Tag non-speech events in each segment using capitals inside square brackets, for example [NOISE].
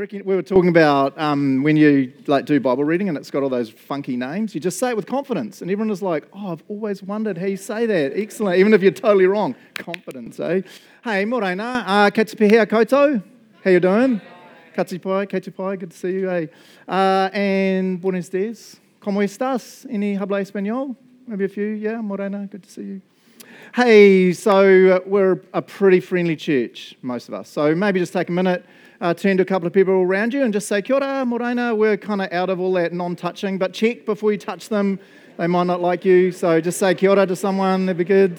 tricky. We were talking about um, when you like do Bible reading and it's got all those funky names. You just say it with confidence, and everyone is like, "Oh, I've always wondered how you say that." Excellent, even if you're totally wrong. Confidence, eh? Hey, morena, uh, katipihia koto. How you doing? Katipai, katipai, good to see you, eh? Uh, and buenos dias. ¿Cómo estás? Any habla español? Maybe a few, yeah, morena, good to see you. Hey, so uh, we're a pretty friendly church, most of us. So maybe just take a minute, uh, turn to a couple of people around you and just say, Kia ora, morena. We're kind of out of all that non touching, but check before you touch them. They might not like you. So just say kia ora to someone, that'd be good.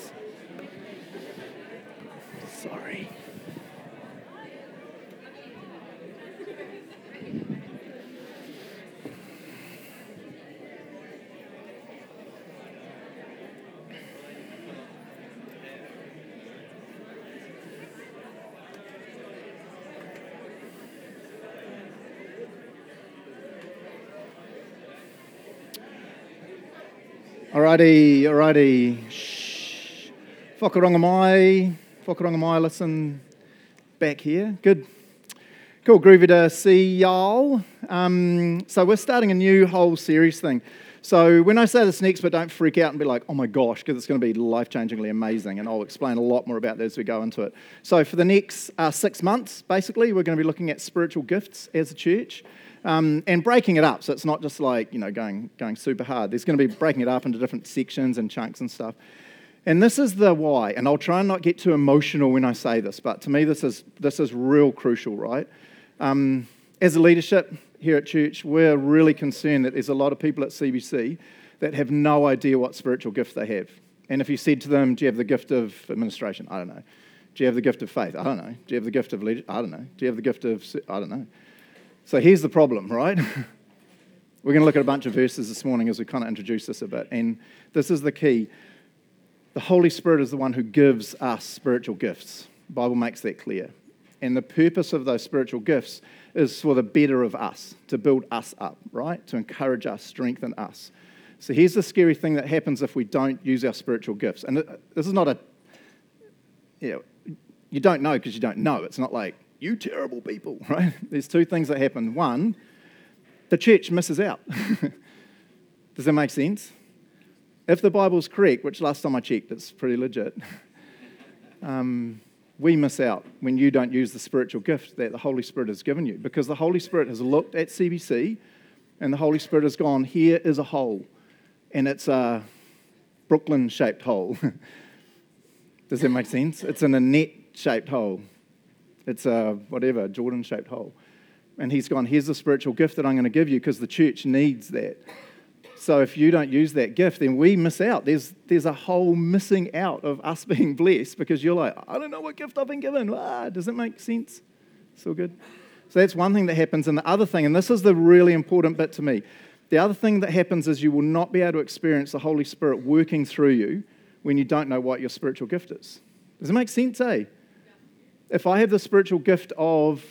Alrighty, alrighty. Shh. Whakaronga mai, whakaronga mai, listen back here. Good. Cool, groovy to see y'all. Um, so we're starting a new whole series thing. So when I say this next but don't freak out and be like, oh my gosh, because it's going to be life-changingly amazing, and I'll explain a lot more about that as we go into it. So for the next uh, six months, basically, we're going to be looking at spiritual gifts as a church um, and breaking it up. So it's not just like, you know, going, going super hard. There's going to be breaking it up into different sections and chunks and stuff. And this is the why. And I'll try and not get too emotional when I say this, but to me, this is, this is real crucial, right? Um, as a leadership here at church, we're really concerned that there's a lot of people at CBC that have no idea what spiritual gift they have. And if you said to them, Do you have the gift of administration? I don't know. Do you have the gift of faith? I don't know. Do you have the gift of leadership? I don't know. Do you have the gift of. I don't know. So here's the problem, right? [LAUGHS] We're going to look at a bunch of verses this morning as we kind of introduce this a bit. And this is the key. The Holy Spirit is the one who gives us spiritual gifts. The Bible makes that clear. And the purpose of those spiritual gifts is for the better of us, to build us up, right? To encourage us, strengthen us. So here's the scary thing that happens if we don't use our spiritual gifts. And uh, this is not a, you know, you don't know because you don't know. It's not like, you terrible people, [LAUGHS] right? There's two things that happen. One, the church misses out. [LAUGHS] Does that make sense? If the Bible's correct, which last time I checked, it's pretty legit, [LAUGHS] um, we miss out when you don't use the spiritual gift that the Holy Spirit has given you because the Holy Spirit has looked at CBC and the Holy Spirit has gone, here is a hole, and it's a Brooklyn shaped hole. Does that make sense? It's in a net shaped hole. It's a whatever, Jordan shaped hole. And he's gone, here's the spiritual gift that I'm going to give you because the church needs that. So if you don't use that gift, then we miss out. There's, there's a whole missing out of us [LAUGHS] being blessed because you're like, I don't know what gift I've been given. Ah, does it make sense? Still good? So that's one thing that happens. And the other thing, and this is the really important bit to me, the other thing that happens is you will not be able to experience the Holy Spirit working through you when you don't know what your spiritual gift is. Does it make sense, eh? If I have the spiritual gift of,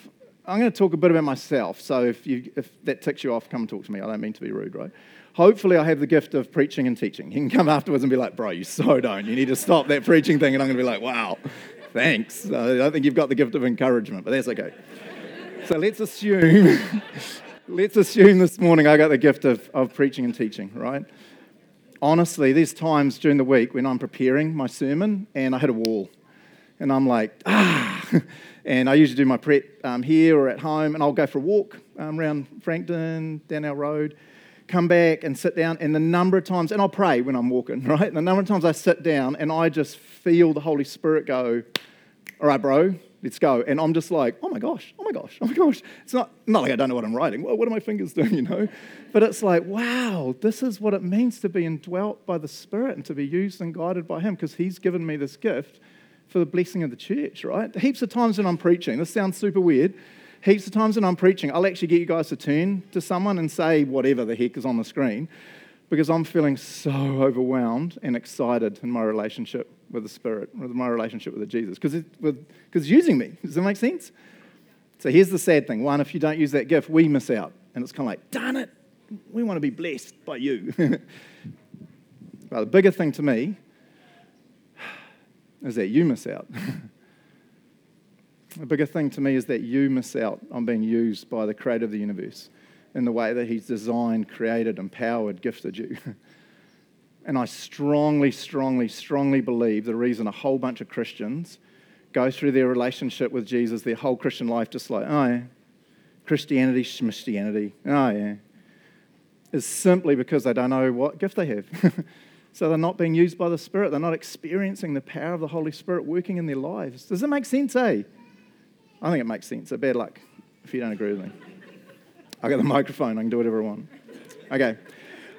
I'm going to talk a bit about myself. So if, you, if that ticks you off, come talk to me. I don't mean to be rude, right? Hopefully, I have the gift of preaching and teaching. You can come afterwards and be like, bro, you so don't. You need to stop that preaching thing. And I'm going to be like, wow, thanks. I don't think you've got the gift of encouragement, but that's okay. So let's assume, [LAUGHS] let's assume this morning I got the gift of, of preaching and teaching, right? Honestly, there's times during the week when I'm preparing my sermon and I hit a wall and I'm like, ah. [LAUGHS] And I usually do my prep um, here or at home, and I'll go for a walk um, around Frankton, down our road, come back and sit down. And the number of times, and I'll pray when I'm walking, [LAUGHS] right? And the number of times I sit down and I just feel the Holy Spirit go, all right, bro, let's go. And I'm just like, oh my gosh, oh my gosh, oh my [LAUGHS] gosh. It's not, not like I don't know what I'm writing. Well, what are my fingers doing, you know? But it's like, wow, this is what it means to be indwelt by the Spirit and to be used and guided by Him because He's given me this gift for the blessing of the church, right? Heaps of times when I'm preaching, this sounds super weird. Heaps of times when I'm preaching, I'll actually get you guys to turn to someone and say whatever the heck is on the screen because I'm feeling so overwhelmed and excited in my relationship with the Spirit, with my relationship with Jesus, because it's using me. Does that make sense? So here's the sad thing. One, if you don't use that gift, we miss out. And it's kind of like, darn it, we want to be blessed by you. [LAUGHS] well, the bigger thing to me is that you miss out. [LAUGHS] the bigger thing to me is that you miss out on being used by the creator of the universe in the way that he's designed, created, empowered, gifted you. [LAUGHS] and I strongly, strongly, strongly believe the reason a whole bunch of Christians go through their relationship with Jesus, their whole Christian life, just like, oh yeah, Christianity, Schmistianity, oh yeah, is simply because they don't know what gift they have. [LAUGHS] so they're not being used by the Spirit. They're not experiencing the power of the Holy Spirit working in their lives. Does it make sense, eh? I think it makes sense. Bad luck if you don't agree with me. I got the microphone. I can do whatever I want. Okay.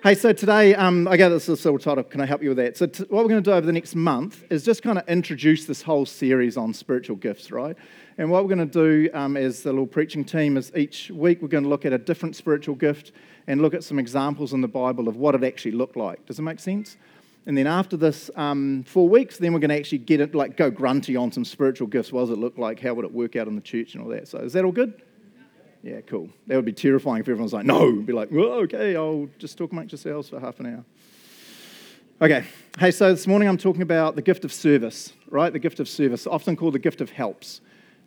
Hey, so today, um, I got this is little title. Can I help you with that? So, t- what we're going to do over the next month is just kind of introduce this whole series on spiritual gifts, right? And what we're going to do um, as the little preaching team is each week we're going to look at a different spiritual gift and look at some examples in the Bible of what it actually looked like. Does it make sense? And then after this um, four weeks, then we're going to actually get it, like go grunty on some spiritual gifts. What does it look like? How would it work out in the church and all that? So, is that all good? Yeah, cool. That would be terrifying if everyone's like, no. Be like, well, okay, I'll just talk amongst yourselves for half an hour. Okay. Hey, so this morning I'm talking about the gift of service, right? The gift of service, often called the gift of helps.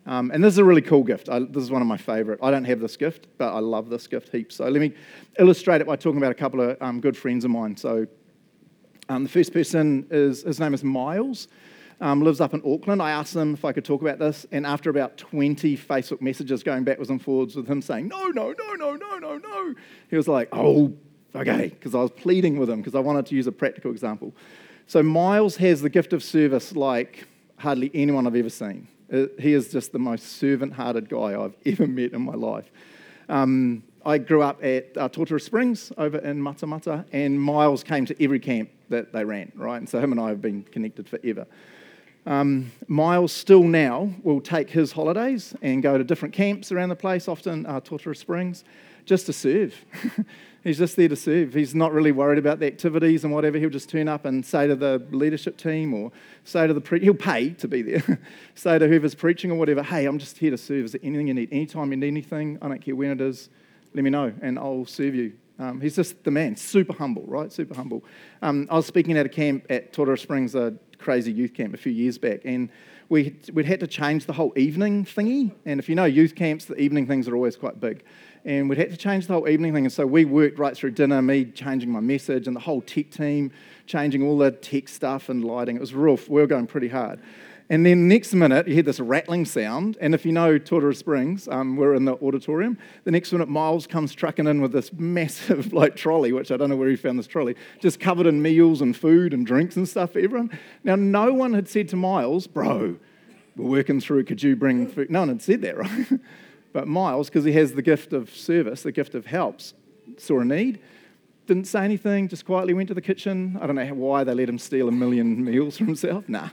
Um, and this is a really cool gift. I, this is one of my favorite. I don't have this gift, but I love this gift heaps. So let me illustrate it by talking about a couple of um, good friends of mine. So um, the first person is, his name is Miles um, lives up in Auckland. I asked him if I could talk about this, and after about 20 Facebook messages going backwards and forwards with him saying, no, no, no, no, no, no, no, he was like, oh, okay, because I was pleading with him because I wanted to use a practical example. So Miles has the gift of service like hardly anyone I've ever seen. Uh, he is just the most servant hearted guy I've [LAUGHS] ever met in my life. Um, I grew up at uh, Totara Springs over in Matamata, and Miles came to every camp that they ran, right? And so him and I have been connected forever. Um, Miles still now will take his holidays and go to different camps around the place, often uh, Totara Springs, just to serve. [LAUGHS] He's just there to serve. He's not really worried about the activities and whatever. He'll just turn up and say to the leadership team or say to the pre- he'll pay to be there. [LAUGHS] say to whoever's preaching or whatever, hey, I'm just here to serve. Is there anything you need? Anytime you need anything, I don't care when it is, let me know and I'll serve you. Um, he's just the man, super humble, right? Super humble. Um, I was speaking at a camp at Totara Springs, a crazy youth camp a few years back, and we, we'd had to change the whole evening thingy. And if you know youth camps, the evening things are always quite big. And we'd had to change the whole evening thing. And so we worked right through dinner, me changing my message, and the whole tech team changing all the tech stuff and lighting. It was real, we were going pretty hard. And then next minute, you hear this rattling sound. And if you know Totara Springs, um, we're in the auditorium. The next minute, Miles comes trucking in with this massive [LAUGHS] like trolley, which I don't know where he found this trolley, just covered in meals and food and drinks and stuff for everyone. Now, no one had said to Miles, bro, we're working through, could you bring food? No one had said that, [LAUGHS] right? But Miles, because he has the gift of service, the gift of helps, saw a need didn't say anything, just quietly went to the kitchen. I don't know why they let him steal a million [LAUGHS] meals from himself. Nah.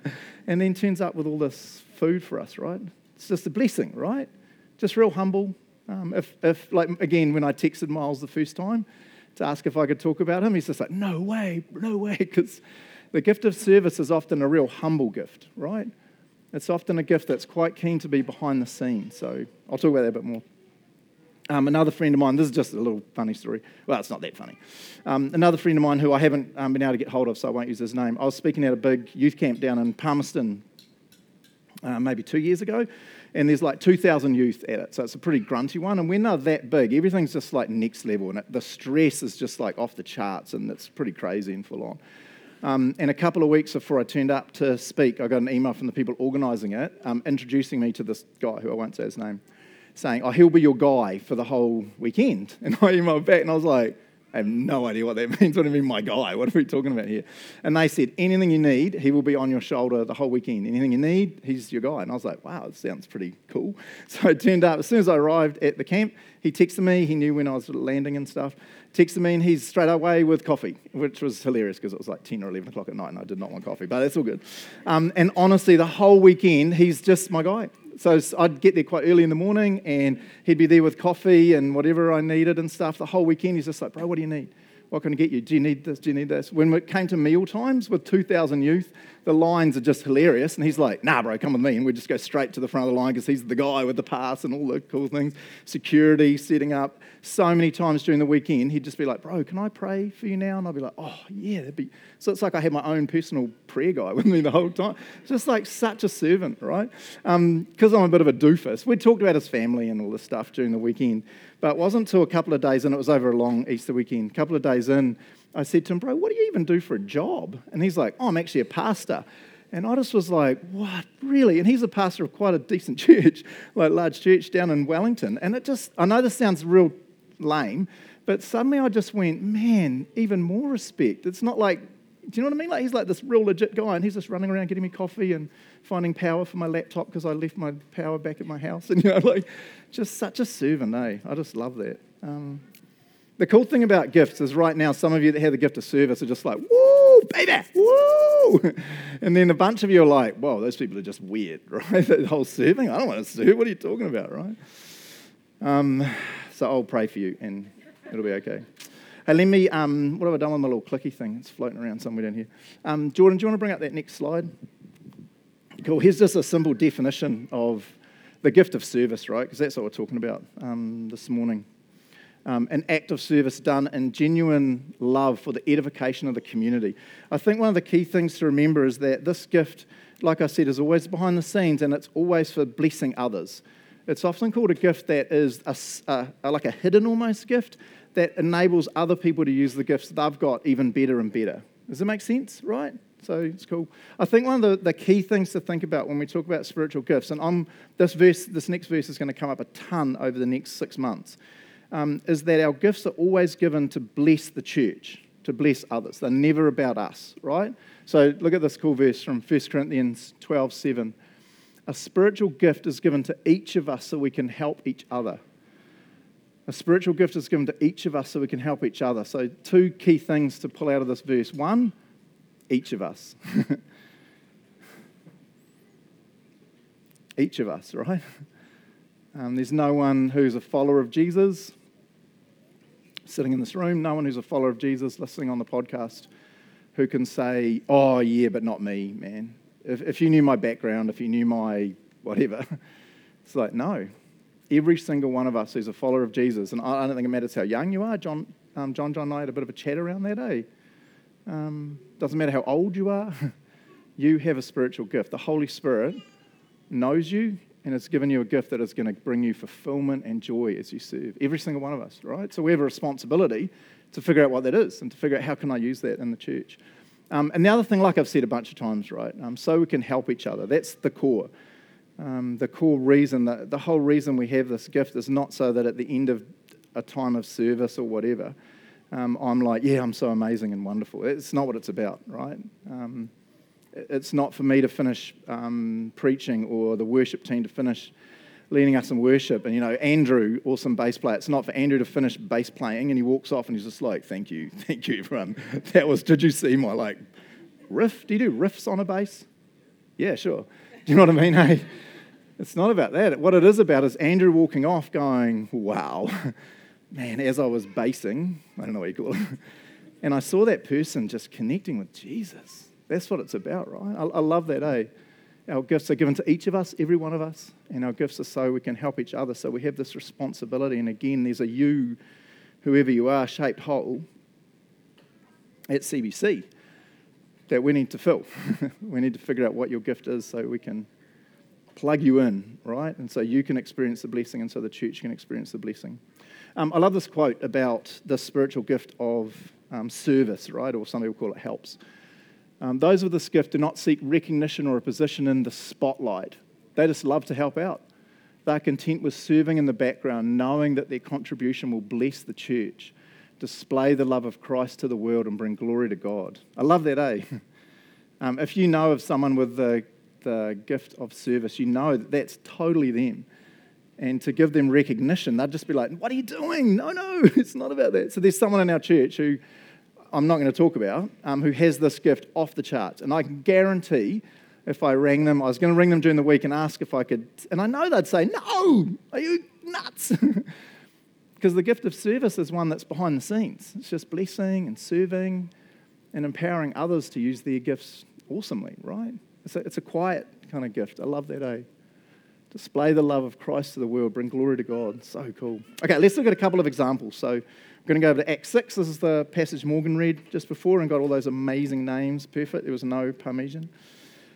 And then turns up with all this food for us, right? It's just a blessing, right? Just real humble. Um, if, if, like, again, when I texted Miles the first time to ask if I could talk about him, he's just like, no way, no way, [LAUGHS] because the gift of service is often a real humble gift, right? It's often a gift that's quite keen to be behind the scenes. So I'll talk about that a bit more. Um, another friend of mine, this is just a little funny story. Well, it's not that funny. Um, another friend of mine who I haven't um, been able to get hold of, so I won't use his name. I was speaking at a big youth camp down in Palmerston uh, maybe two years ago, and there's like 2,000 youth at it, so it's a pretty grunty one. And when they're that big, everything's just like next level, and it, the stress is just like off the charts, and it's pretty crazy and full on. Um, and a couple of weeks before I turned up to speak, I got an email from the people organising it, um, introducing me to this guy who I won't say his name saying, Oh, he'll be your guy for the whole weekend. [LAUGHS] And I emailed back and I was like, I have no idea what that [LAUGHS] means. What do you mean, my guy? What are we talking about here? And they said, anything you need, he will be on your shoulder the whole weekend. Anything you need, he's your guy. And I was like, wow, that sounds pretty cool. [LAUGHS] So it turned up, as soon as I arrived at the camp, he texted me. He knew when I was landing and stuff. Texted me, and he's straight away with coffee, which was hilarious because it was like 10 or 11 o'clock at night and I did not want coffee, but that's all good. Um, and honestly, the whole weekend, he's just my guy. So I'd get there quite early in the morning and he'd be there with coffee and whatever I needed and stuff. The whole weekend, he's just like, bro, what do you need? What can I get you? Do you need this? Do you need this? When it came to meal times with 2,000 youth, the lines are just hilarious. And he's like, nah, bro, come with me. And we just go straight to the front of the line because he's the guy with the pass and all the cool things. Security, setting up. So many times during the weekend, he'd just be like, bro, can I pray for you now? And I'd be like, oh, yeah, that'd be. So it's like I had my own personal prayer guy [LAUGHS] with me the whole time. Just like such a servant, right? Because um, I'm a bit of a doofus. We talked about his family and all this stuff during the weekend. But it wasn't until a couple of days in, it was over a long Easter weekend, a couple of days in, I said to him, Bro, what do you even do for a job? And he's like, Oh, I'm actually a pastor. And I just was like, What, really? And he's a pastor of quite a decent [LAUGHS] church, like large church down in Wellington. And it just, I know this sounds real lame, but suddenly I just went, Man, even more respect. It's not like, do you know what I mean? Like he's like this real legit guy, and he's just running around getting me coffee and finding power for my laptop because I left my power back at my house. [LAUGHS] And, you know, like, just such a servant, eh? I just love that. Um, the cool thing about gifts is right now, some of you that have the gift of service are just like, woo, baby, woo. [LAUGHS] And then a bunch of you are like, whoa, those people are just weird, [LAUGHS] right? the whole serving, I don't want to serve. What are you talking about, right? Um, so I'll pray for you and it'll be okay. Hey, let me, um, what have I done with my little clicky thing? It's floating around somewhere down here. Um, Jordan, do you want to bring up that next slide? Cool. Here's just a simple definition of the gift of service, right? Because that's what we're talking about um, this morning um, an act of service done in genuine love for the edification of the community. I think one of the key things to remember is that this gift, like I said, is always behind the scenes and it's always for blessing others. It's often called a gift that is a, a, like a hidden almost gift that enables other people to use the gifts they've got even better and better. Does that make sense? Right? So it's cool. I think one of the, the key things to think about when we talk about spiritual gifts, and I'm, this verse, this next verse is going to come up a ton over the next six months um, is that our gifts are always given to bless the church, to bless others. They're never about us, right? So look at this cool verse from 1 Corinthians 12 7. A spiritual gift is given to each of us so we can help each other. A spiritual gift is given to each of us so we can help each other. So, two key things to pull out of this verse. One, each of us. [LAUGHS] each of us, right? Um, there's no one who's a follower of Jesus sitting in this room, no one who's a follower of Jesus listening on the podcast who can say, oh, yeah, but not me, man. If, if you knew my background, if you knew my whatever, [LAUGHS] it's like, no. Every single one of us who's a follower of Jesus, and I don't think it matters how young you are. John, um, John, John and I had a bit of a chat around that, eh? Um, doesn't matter how old you are, [LAUGHS] you have a spiritual gift. The Holy Spirit knows you and it's given you a gift that is going to bring you fulfillment and joy as you serve. Every single one of us, right? So we have a responsibility to figure out what that is and to figure out how can I use that in the church. Um, and the other thing, like I've said a bunch of times, right? Um, so we can help each other. That's the core. Um, the core reason, that, the whole reason we have this gift is not so that at the end of a time of service or whatever, um, I'm like, yeah, I'm so amazing and wonderful. It's not what it's about, right? It's not for me to finish um, preaching or the worship team to finish leading us in worship. And, you know, Andrew, awesome bass player, it's not for Andrew to finish bass playing and he walks off and he's just like, thank you, [LAUGHS] thank you, everyone. That was, did you see my, like, riff? Do you do riffs on a bass? Yeah, sure. Do you know what I mean? [LAUGHS] Hey, it's not about that. What it is about is Andrew walking off going, wow, [LAUGHS] man, as I was basing, I don't know what you call it, and I saw that person just connecting with Jesus that's what it's about, right? I, I love that, eh? Our gifts are given to each of us, every one of us, and our gifts are so we can help each other. So we have this responsibility. And again, there's a you, whoever you are, shaped whole at CBC that we need to fill. [LAUGHS] we need to figure out what your gift is so we can plug you in, right? And so you can experience the blessing, and so the church can experience the blessing. Um, I love this quote about the spiritual gift of um, service, right? Or some people call it helps. Um, those with this gift do not seek recognition or a position in the spotlight. They just love to help out. They're content with serving in the background, knowing that their contribution will bless the church, display the love of Christ to the world, and bring glory to God. I love that, eh? [LAUGHS] Um, if you know of someone with the, the gift of service, you know that that's totally them. And to give them recognition, they'd just be like, What are you doing? No, no, [LAUGHS] it's not about that. So there's someone in our church who I'm not going to talk about, um, who has this gift off the charts. And I can guarantee if I rang them, I was going to ring them during the week and ask if I could, and I know they'd say, No, are you nuts? [LAUGHS] Because the gift of service is one that's behind the scenes. It's just blessing and serving and empowering others to use their gifts awesomely, right? It's a, it's a quiet kind of gift. I love that, eh? Display the love of Christ to the world, bring glory to God. So cool. Okay, let's look at a couple of examples. So I'm going to go over to Acts 6. This is the passage Morgan read just before and got all those amazing names. Perfect. There was no Parmesan.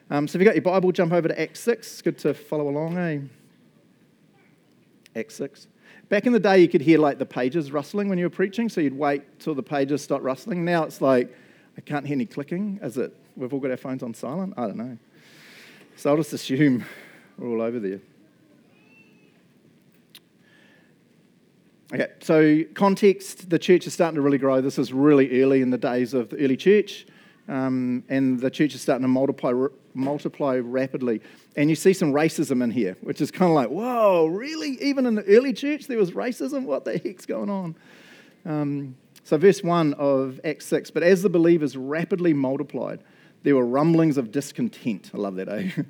Um, so if you've got your Bible, jump over to Acts 6. It's good to follow along, eh? Acts 6. Back in the day, you could hear like the pages rustling when you were preaching, so you'd wait till the pages stopped rustling. Now it's like, I can't hear any clicking. Is it, we've all got our phones on silent? I don't know. So I'll just assume we're all over there. Okay, so context the church is starting to really grow. This is really early in the days of the early church, um, and the church is starting to multiply, multiply rapidly. And you see some racism in here, which is kind of like, whoa, really? Even in the early church, there was racism? What the heck's going on? Um, so, verse 1 of Acts 6 But as the believers rapidly multiplied, there were rumblings of discontent. I love that, eh? [LAUGHS]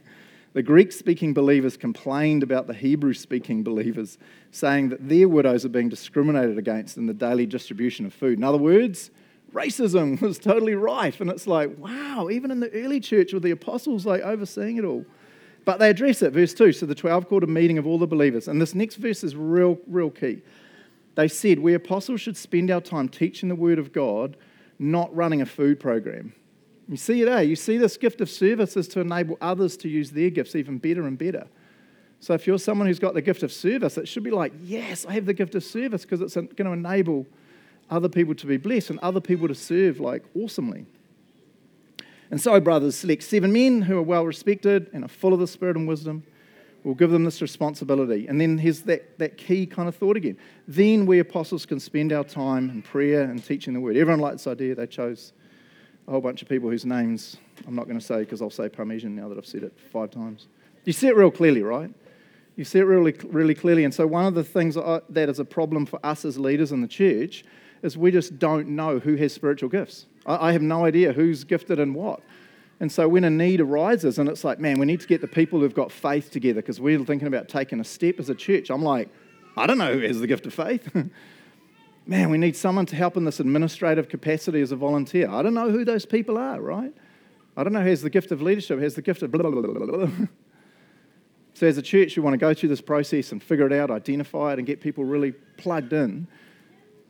The Greek speaking believers complained about the Hebrew speaking believers, saying that their widows are being discriminated against in the daily distribution of food. In other words, racism [LAUGHS] was totally rife. And it's like, wow, even in the early church with the apostles like overseeing it all. But they address it, verse 2. So the 12 called a meeting of all the believers. And this next verse is real, real key. They said, We apostles should spend our time teaching the word of God, not running a food program. You see it, eh? You see this gift of service is to enable others to use their gifts even better and better. So if you're someone who's got the gift of service, it should be like, yes, I have the gift of service because it's going to enable other people to be blessed and other people to serve like awesomely. And so, brothers, select seven men who are well respected and are full of the spirit and wisdom. We'll give them this responsibility. And then here's that, that key kind of thought again. Then we apostles can spend our time in prayer and teaching the word. Everyone likes this idea. They chose a whole bunch of people whose names I'm not going to say because I'll say Parmesan now that I've said it five times. You see it real clearly, right? You see it really, really clearly. And so, one of the things that is a problem for us as leaders in the church is we just don't know who has spiritual gifts. I have no idea who's gifted in what. And so, when a need arises, and it's like, man, we need to get the people who've got faith together because we're thinking about taking a step as a church, I'm like, I don't know who has the gift of faith. [LAUGHS] man, we need someone to help in this administrative capacity as a volunteer. I don't know who those people are, right? I don't know who has the gift of leadership, has the gift of blah, blah, blah, blah, blah. So, as a church, we want to go through this process and figure it out, identify it, and get people really plugged in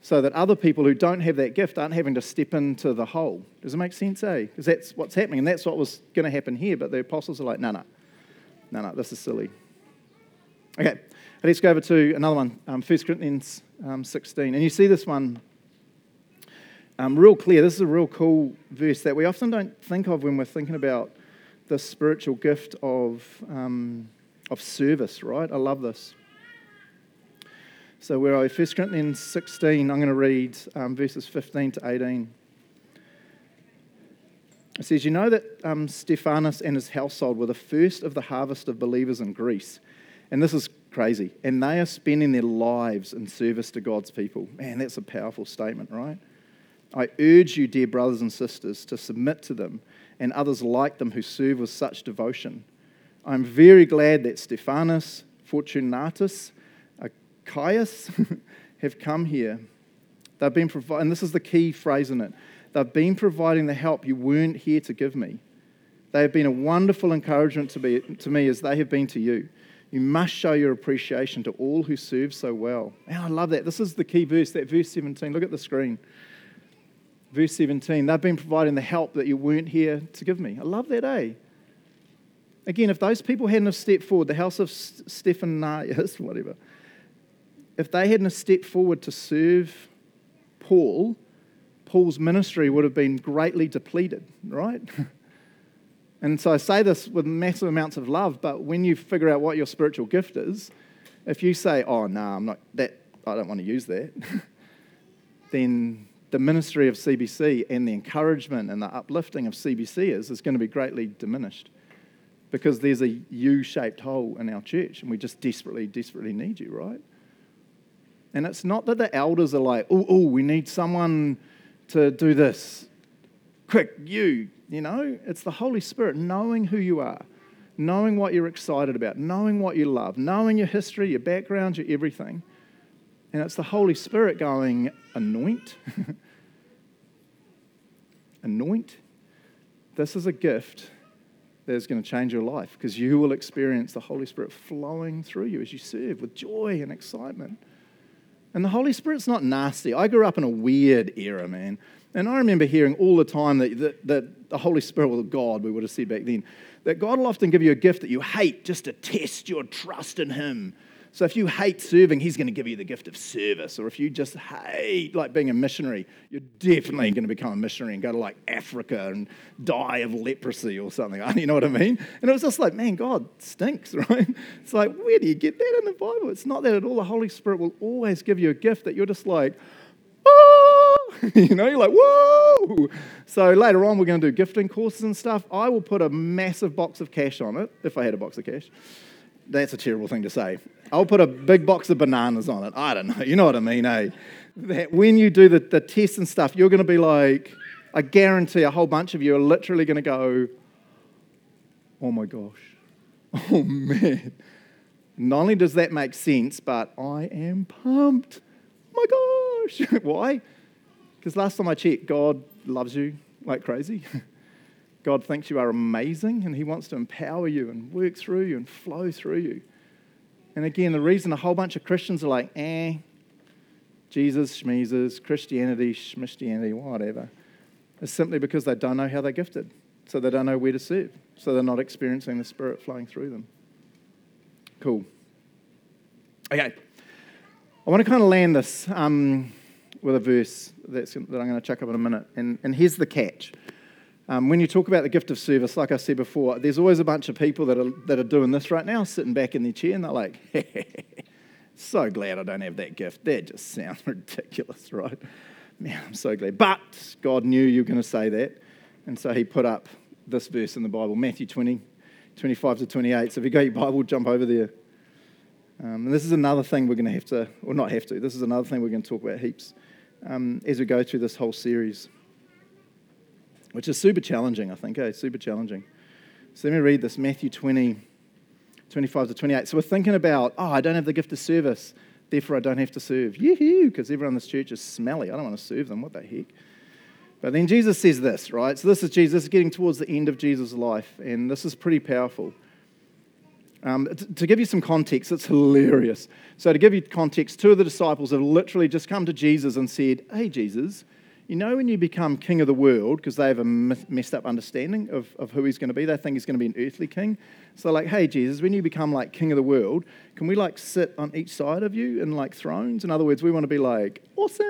so that other people who don't have that gift aren't having to step into the hole. Does it make sense, eh? Because that's what's happening, and that's what was going to happen here. But the apostles are like, no, no, no, no, this is silly. Okay, let's go over to another one, um, 1 Corinthians um, 16. And you see this one um, real clear. This is a real cool verse that we often don't think of when we're thinking about the spiritual gift of, um, of service, right? I love this. So we're at 1 Corinthians 16. I'm going to read um, verses 15 to 18. It says, You know that um, Stephanas and his household were the first of the harvest of believers in Greece. And this is crazy. And they are spending their lives in service to God's people. Man, that's a powerful statement, right? I urge you, dear brothers and sisters, to submit to them and others like them who serve with such devotion. I'm very glad that Stephanas, Fortunatus, Achaeus [LAUGHS] have come here. They've been providing, and this is the key phrase in it, they've been providing the help you weren't here to give me. They have been a wonderful encouragement to, be, to me as they have been to you. You must show your appreciation to all who serve so well. Man, I love that. This is the key verse, that verse 17. Look at the screen. Verse 17. They've been providing the help that you weren't here to give me. I love that, eh? Again, if those people hadn't have stepped forward, the house of Stephanias, [LAUGHS] whatever, if they hadn't have stepped forward to serve Paul, Paul's ministry would have been greatly depleted, right? [LAUGHS] And so I say this with massive amounts of love, but when you figure out what your spiritual gift is, if you say, oh, no, nah, I'm not, that, I don't want to use that, [LAUGHS] then the ministry of CBC and the encouragement and the uplifting of CBC is, is going to be greatly diminished because there's a U shaped hole in our church and we just desperately, desperately need you, right? And it's not that the elders are like, oh, oh, we need someone to do this. Quick, you, you know, it's the Holy Spirit knowing who you are, knowing what you're excited about, knowing what you love, knowing your history, your background, your everything. And it's the Holy Spirit going, anoint, [LAUGHS] anoint, this is a gift that is going to change your life because you will experience the Holy Spirit flowing through you as you serve with joy and excitement. And the Holy Spirit's not nasty. I grew up in a weird era, man. And I remember hearing all the time that, that, that the Holy Spirit, or God, we would have said back then, that God will often give you a gift that you hate just to test your trust in Him. So if you hate serving, he's going to give you the gift of service. Or if you just hate like being a missionary, you're definitely going to become a missionary and go to like Africa and die of leprosy or something. [LAUGHS] You know what I mean? And it was just like, man, God stinks, [LAUGHS] right? It's like, where do you get that in the Bible? It's not that at all. The Holy Spirit will always give you a gift that you're just like, [LAUGHS] you know, you're like, whoa. So later on, we're going to do gifting courses and stuff. I will put a massive box of cash on it, if I had a box of cash. That's a terrible thing to say. I'll put a big box of bananas on it. I don't know. You know what I mean, eh? That when you do the, the tests and stuff, you're going to be like, I guarantee a whole bunch of you are literally going to go, oh my gosh. [LAUGHS] Oh man. Not only does that make sense, but I am pumped. Oh my gosh. [LAUGHS] Why? Because last time I checked, God loves you like crazy. [LAUGHS] God thinks you are amazing and He wants to empower you and work through you and flow through you. And again, the reason a whole bunch of Christians are like, eh, Jesus, schmeezes, Christianity, schmistianity, whatever, is simply because they don't know how they're gifted. So they don't know where to serve. So they're not experiencing the Spirit flowing through them. Cool. Okay. I want to kind of land this um, with a verse that I'm going to chuck up in a minute. And, and here's the catch. Um, when you talk about the gift of service, like I said before, there's always a bunch of people that are, that are doing this right now, sitting back in their chair, and they're like, [LAUGHS] so glad I don't have that gift. That just [LAUGHS] sounds ridiculous, right? Man, I'm so glad. But God knew you were going to say that. And so he put up this verse in the Bible, Matthew 20, 25 to 28. So if you got your Bible, jump over there. Um, and this is another thing we're going to have to, or not have to, this is another thing we're going to talk about heaps um, as we go through this whole series which is super challenging, I think, eh? Super challenging. So let me read this Matthew 20, 25 to 28. So we're thinking about, oh, I don't have the gift of service, therefore I don't have to serve. Yoo-hoo, because everyone in this church is smelly. I don't want to serve them. What the heck? But then Jesus says this, right? So this is Jesus getting towards the end of Jesus' life, and this is pretty powerful. Um, to, to give you some context, it's hilarious. So, to give you context, two of the disciples have literally just come to Jesus and said, Hey, Jesus, you know, when you become king of the world, because they have a messed up understanding of, of who he's going to be, they think he's going to be an earthly king. So, like, hey, Jesus, when you become like king of the world, can we like sit on each side of you in like thrones? In other words, we want to be like, awesome.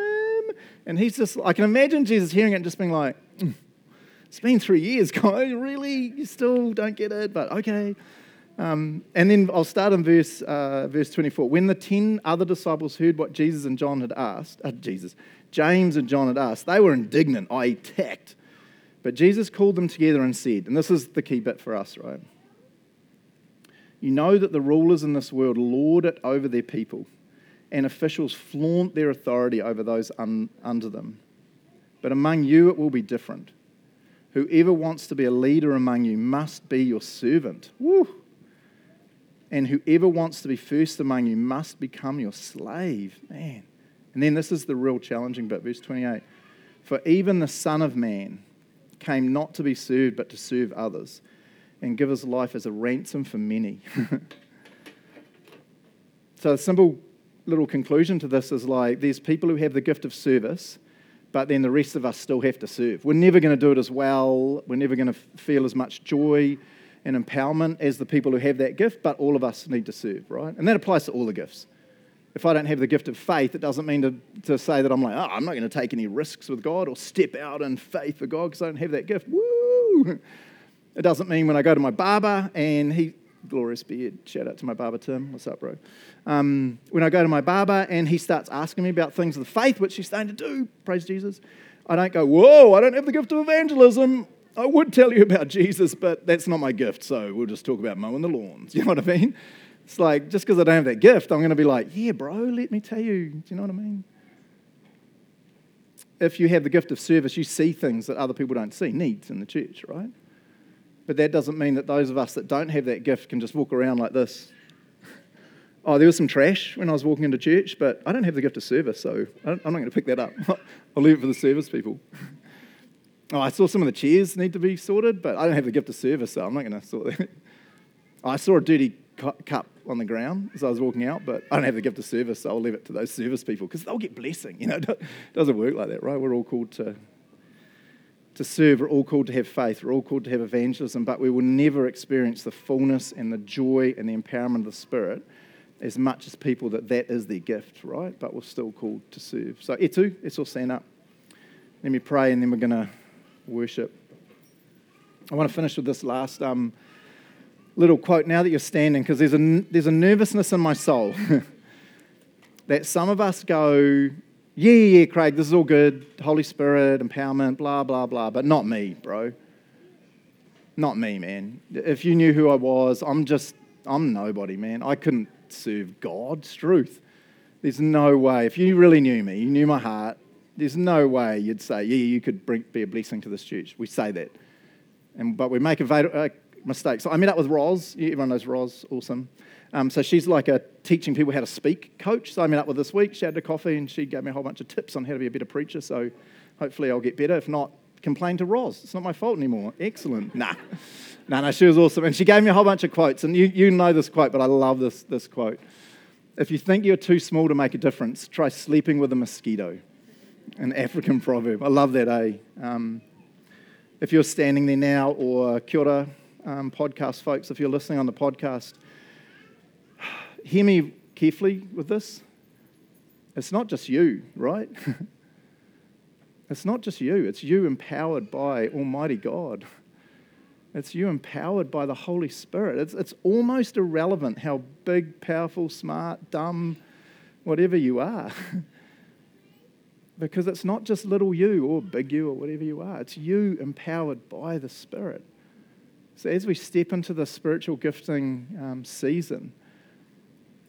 And he's just, I can imagine Jesus hearing it and just being like, mm, it's been three years, guys. Really? You still don't get it? But okay. Um, and then I'll start in verse, uh, verse 24. When the ten other disciples heard what Jesus and John had asked, uh, Jesus, James and John had asked, they were indignant, i.e., tact. But Jesus called them together and said, and this is the key bit for us, right? You know that the rulers in this world lord it over their people, and officials flaunt their authority over those un- under them. But among you it will be different. Whoever wants to be a leader among you must be your servant. Woo! And whoever wants to be first among you must become your slave. Man. And then this is the real challenging bit, verse 28. For even the Son of Man came not to be served, but to serve others and give his life as a ransom for many. [LAUGHS] so, a simple little conclusion to this is like there's people who have the gift of service, but then the rest of us still have to serve. We're never going to do it as well. We're never going to feel as much joy and empowerment as the people who have that gift, but all of us need to serve, right? And that applies to all the gifts if I don't have the gift of faith, it doesn't mean to, to say that I'm like, oh, I'm not going to take any risks with God or step out in faith for God because I don't have that gift. Woo! It doesn't mean when I go to my barber and he, glorious beard, shout out to my barber Tim, what's up, bro? Um, when I go to my barber and he starts asking me about things of the faith, which he's starting to do, praise Jesus, I don't go, whoa, I don't have the gift of evangelism. I would tell you about Jesus, but that's not my gift, so we'll just talk about mowing the lawns. [LAUGHS] You know what I mean? It's like, just because I don't have that gift, I'm going to be like, yeah, bro, let me tell you. Do you know what I mean? If you have the gift of service, you see things that other people don't see, needs in the church, right? But that doesn't mean that those of us that don't have that gift can just walk around like this. [LAUGHS] Oh, there was some trash when I was walking into church, but I don't have the gift of service, so I'm not going to pick that up. [LAUGHS] I'll leave it for the service people. Oh, I saw some of the chairs need to be sorted, but I don't have the gift of service, so I'm not going to sort that. [LAUGHS] I saw a dirty cup on the ground as I was walking out, but I don't have the gift of service, so I'll leave it to those service people because they'll get blessing. You know, [LAUGHS] it doesn't work like that, right? We're all called to, to serve, we're all called to have faith, we're all called to have evangelism, but we will never experience the fullness and the joy and the empowerment of the Spirit as much as people that that is their gift, right? But we're still called to serve. So, etu, let's all stand up. Let me pray, and then we're going to worship. I want to finish with this last um, little quote now that you're standing, because there's a, there's a nervousness in my soul [LAUGHS] that some of us go, yeah, yeah, yeah, Craig, this is all good, Holy Spirit, empowerment, blah, blah, blah, but not me, bro. Not me, man. If you knew who I was, I'm just, I'm nobody, man. I couldn't serve God's truth. There's no way. If you really knew me, you knew my heart, there's no way you'd say, yeah, you could bring, be a blessing to this church. We say that. And, but we make a, a mistake. So I met up with Roz. Everyone knows Roz, awesome. Um, so she's like a teaching people how to speak coach. So I met up with this week. She had a coffee and she gave me a whole bunch of tips on how to be a better preacher. So hopefully I'll get better. If not, complain to Roz. It's not my fault anymore. Excellent. Nah. [LAUGHS] No, no, she was awesome. And she gave me a whole bunch of quotes. And you, you know this quote, but I love this, this quote. If you think you're too small to make a difference, try sleeping with a mosquito. An African proverb. I love that, eh? Um, if you're standing there now, or kia ora, um, podcast folks, if you're listening on the podcast, [SIGHS] hear me carefully with this. It's not just you, right? [LAUGHS] it's not just you, it's you empowered by Almighty God. It's you empowered by the Holy Spirit. It's, it's almost irrelevant how big, powerful, smart, dumb, whatever you are. [LAUGHS] because it's not just little you or big you or whatever you are, it's you empowered by the Spirit. So, as we step into the spiritual gifting um, season,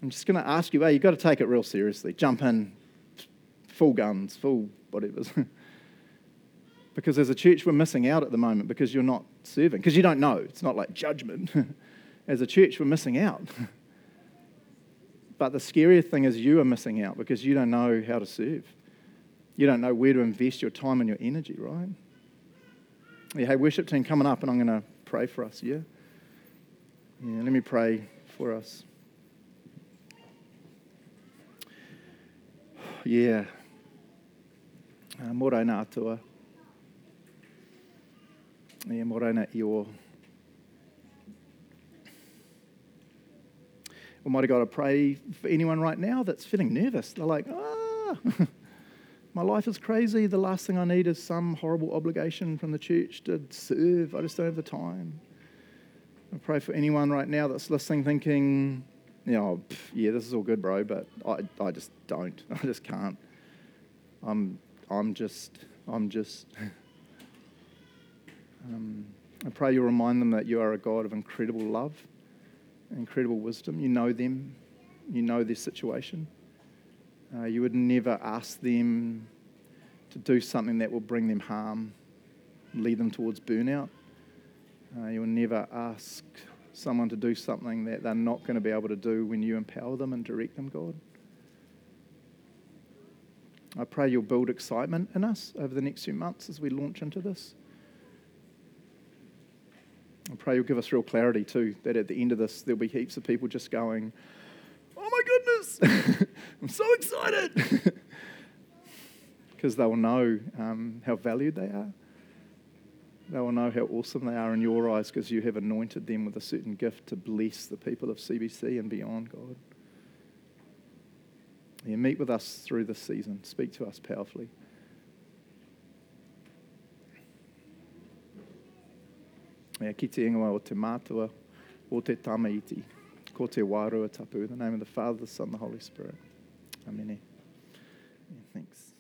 I'm just going to ask you, hey, you've got to take it real seriously. Jump in, full guns, full whatever. [LAUGHS] because as a church, we're missing out at the moment because you're not serving, because you don't know. It's not like judgment. [LAUGHS] as a church, we're missing out. [LAUGHS] but the scarier thing is you are missing out because you don't know how to serve. You don't know where to invest your time and your energy, right? Yeah, hey, worship team coming up, and I'm going to pray for us, yeah? Yeah, let me pray for us. [SIGHS] Yeah. Uh, morena atua. E morena i o. Almighty God, I pray for anyone right now that's feeling nervous. They're like, ah, [LAUGHS] my life is crazy. The last thing I need is some horrible obligation from the church to serve. I just don't have the time. I pray for anyone right now that's listening thinking, you know, yeah, this is all good, bro, but I, I just don't. [LAUGHS] I just can't. I'm, I'm just, I'm just. [LAUGHS] Um, I pray you remind them that you are a God of incredible love, incredible wisdom. You know them, you know their situation. Uh, you would never ask them to do something that will bring them harm, lead them towards burnout. Uh, you will never ask someone to do something that they're not going to be able to do when you empower them and direct them, God. I pray you'll build excitement in us over the next few months as we launch into this. I pray you'll give us real clarity too, that at the end of this, there'll be heaps of people just going, Oh my goodness, [LAUGHS] I'm so excited. [LAUGHS] Because they will know um, how valued they are. They will know how awesome they are in your eyes because you have anointed them with a certain gift to bless the people of CBC and beyond, God. Yeah, meet with us through this season. Speak to us powerfully. Mea ki te ingoa o te mātua o te tamaiti. Ko te tapu. In the name of the Father, the Son, the Holy Spirit. Amen. Yeah, thanks.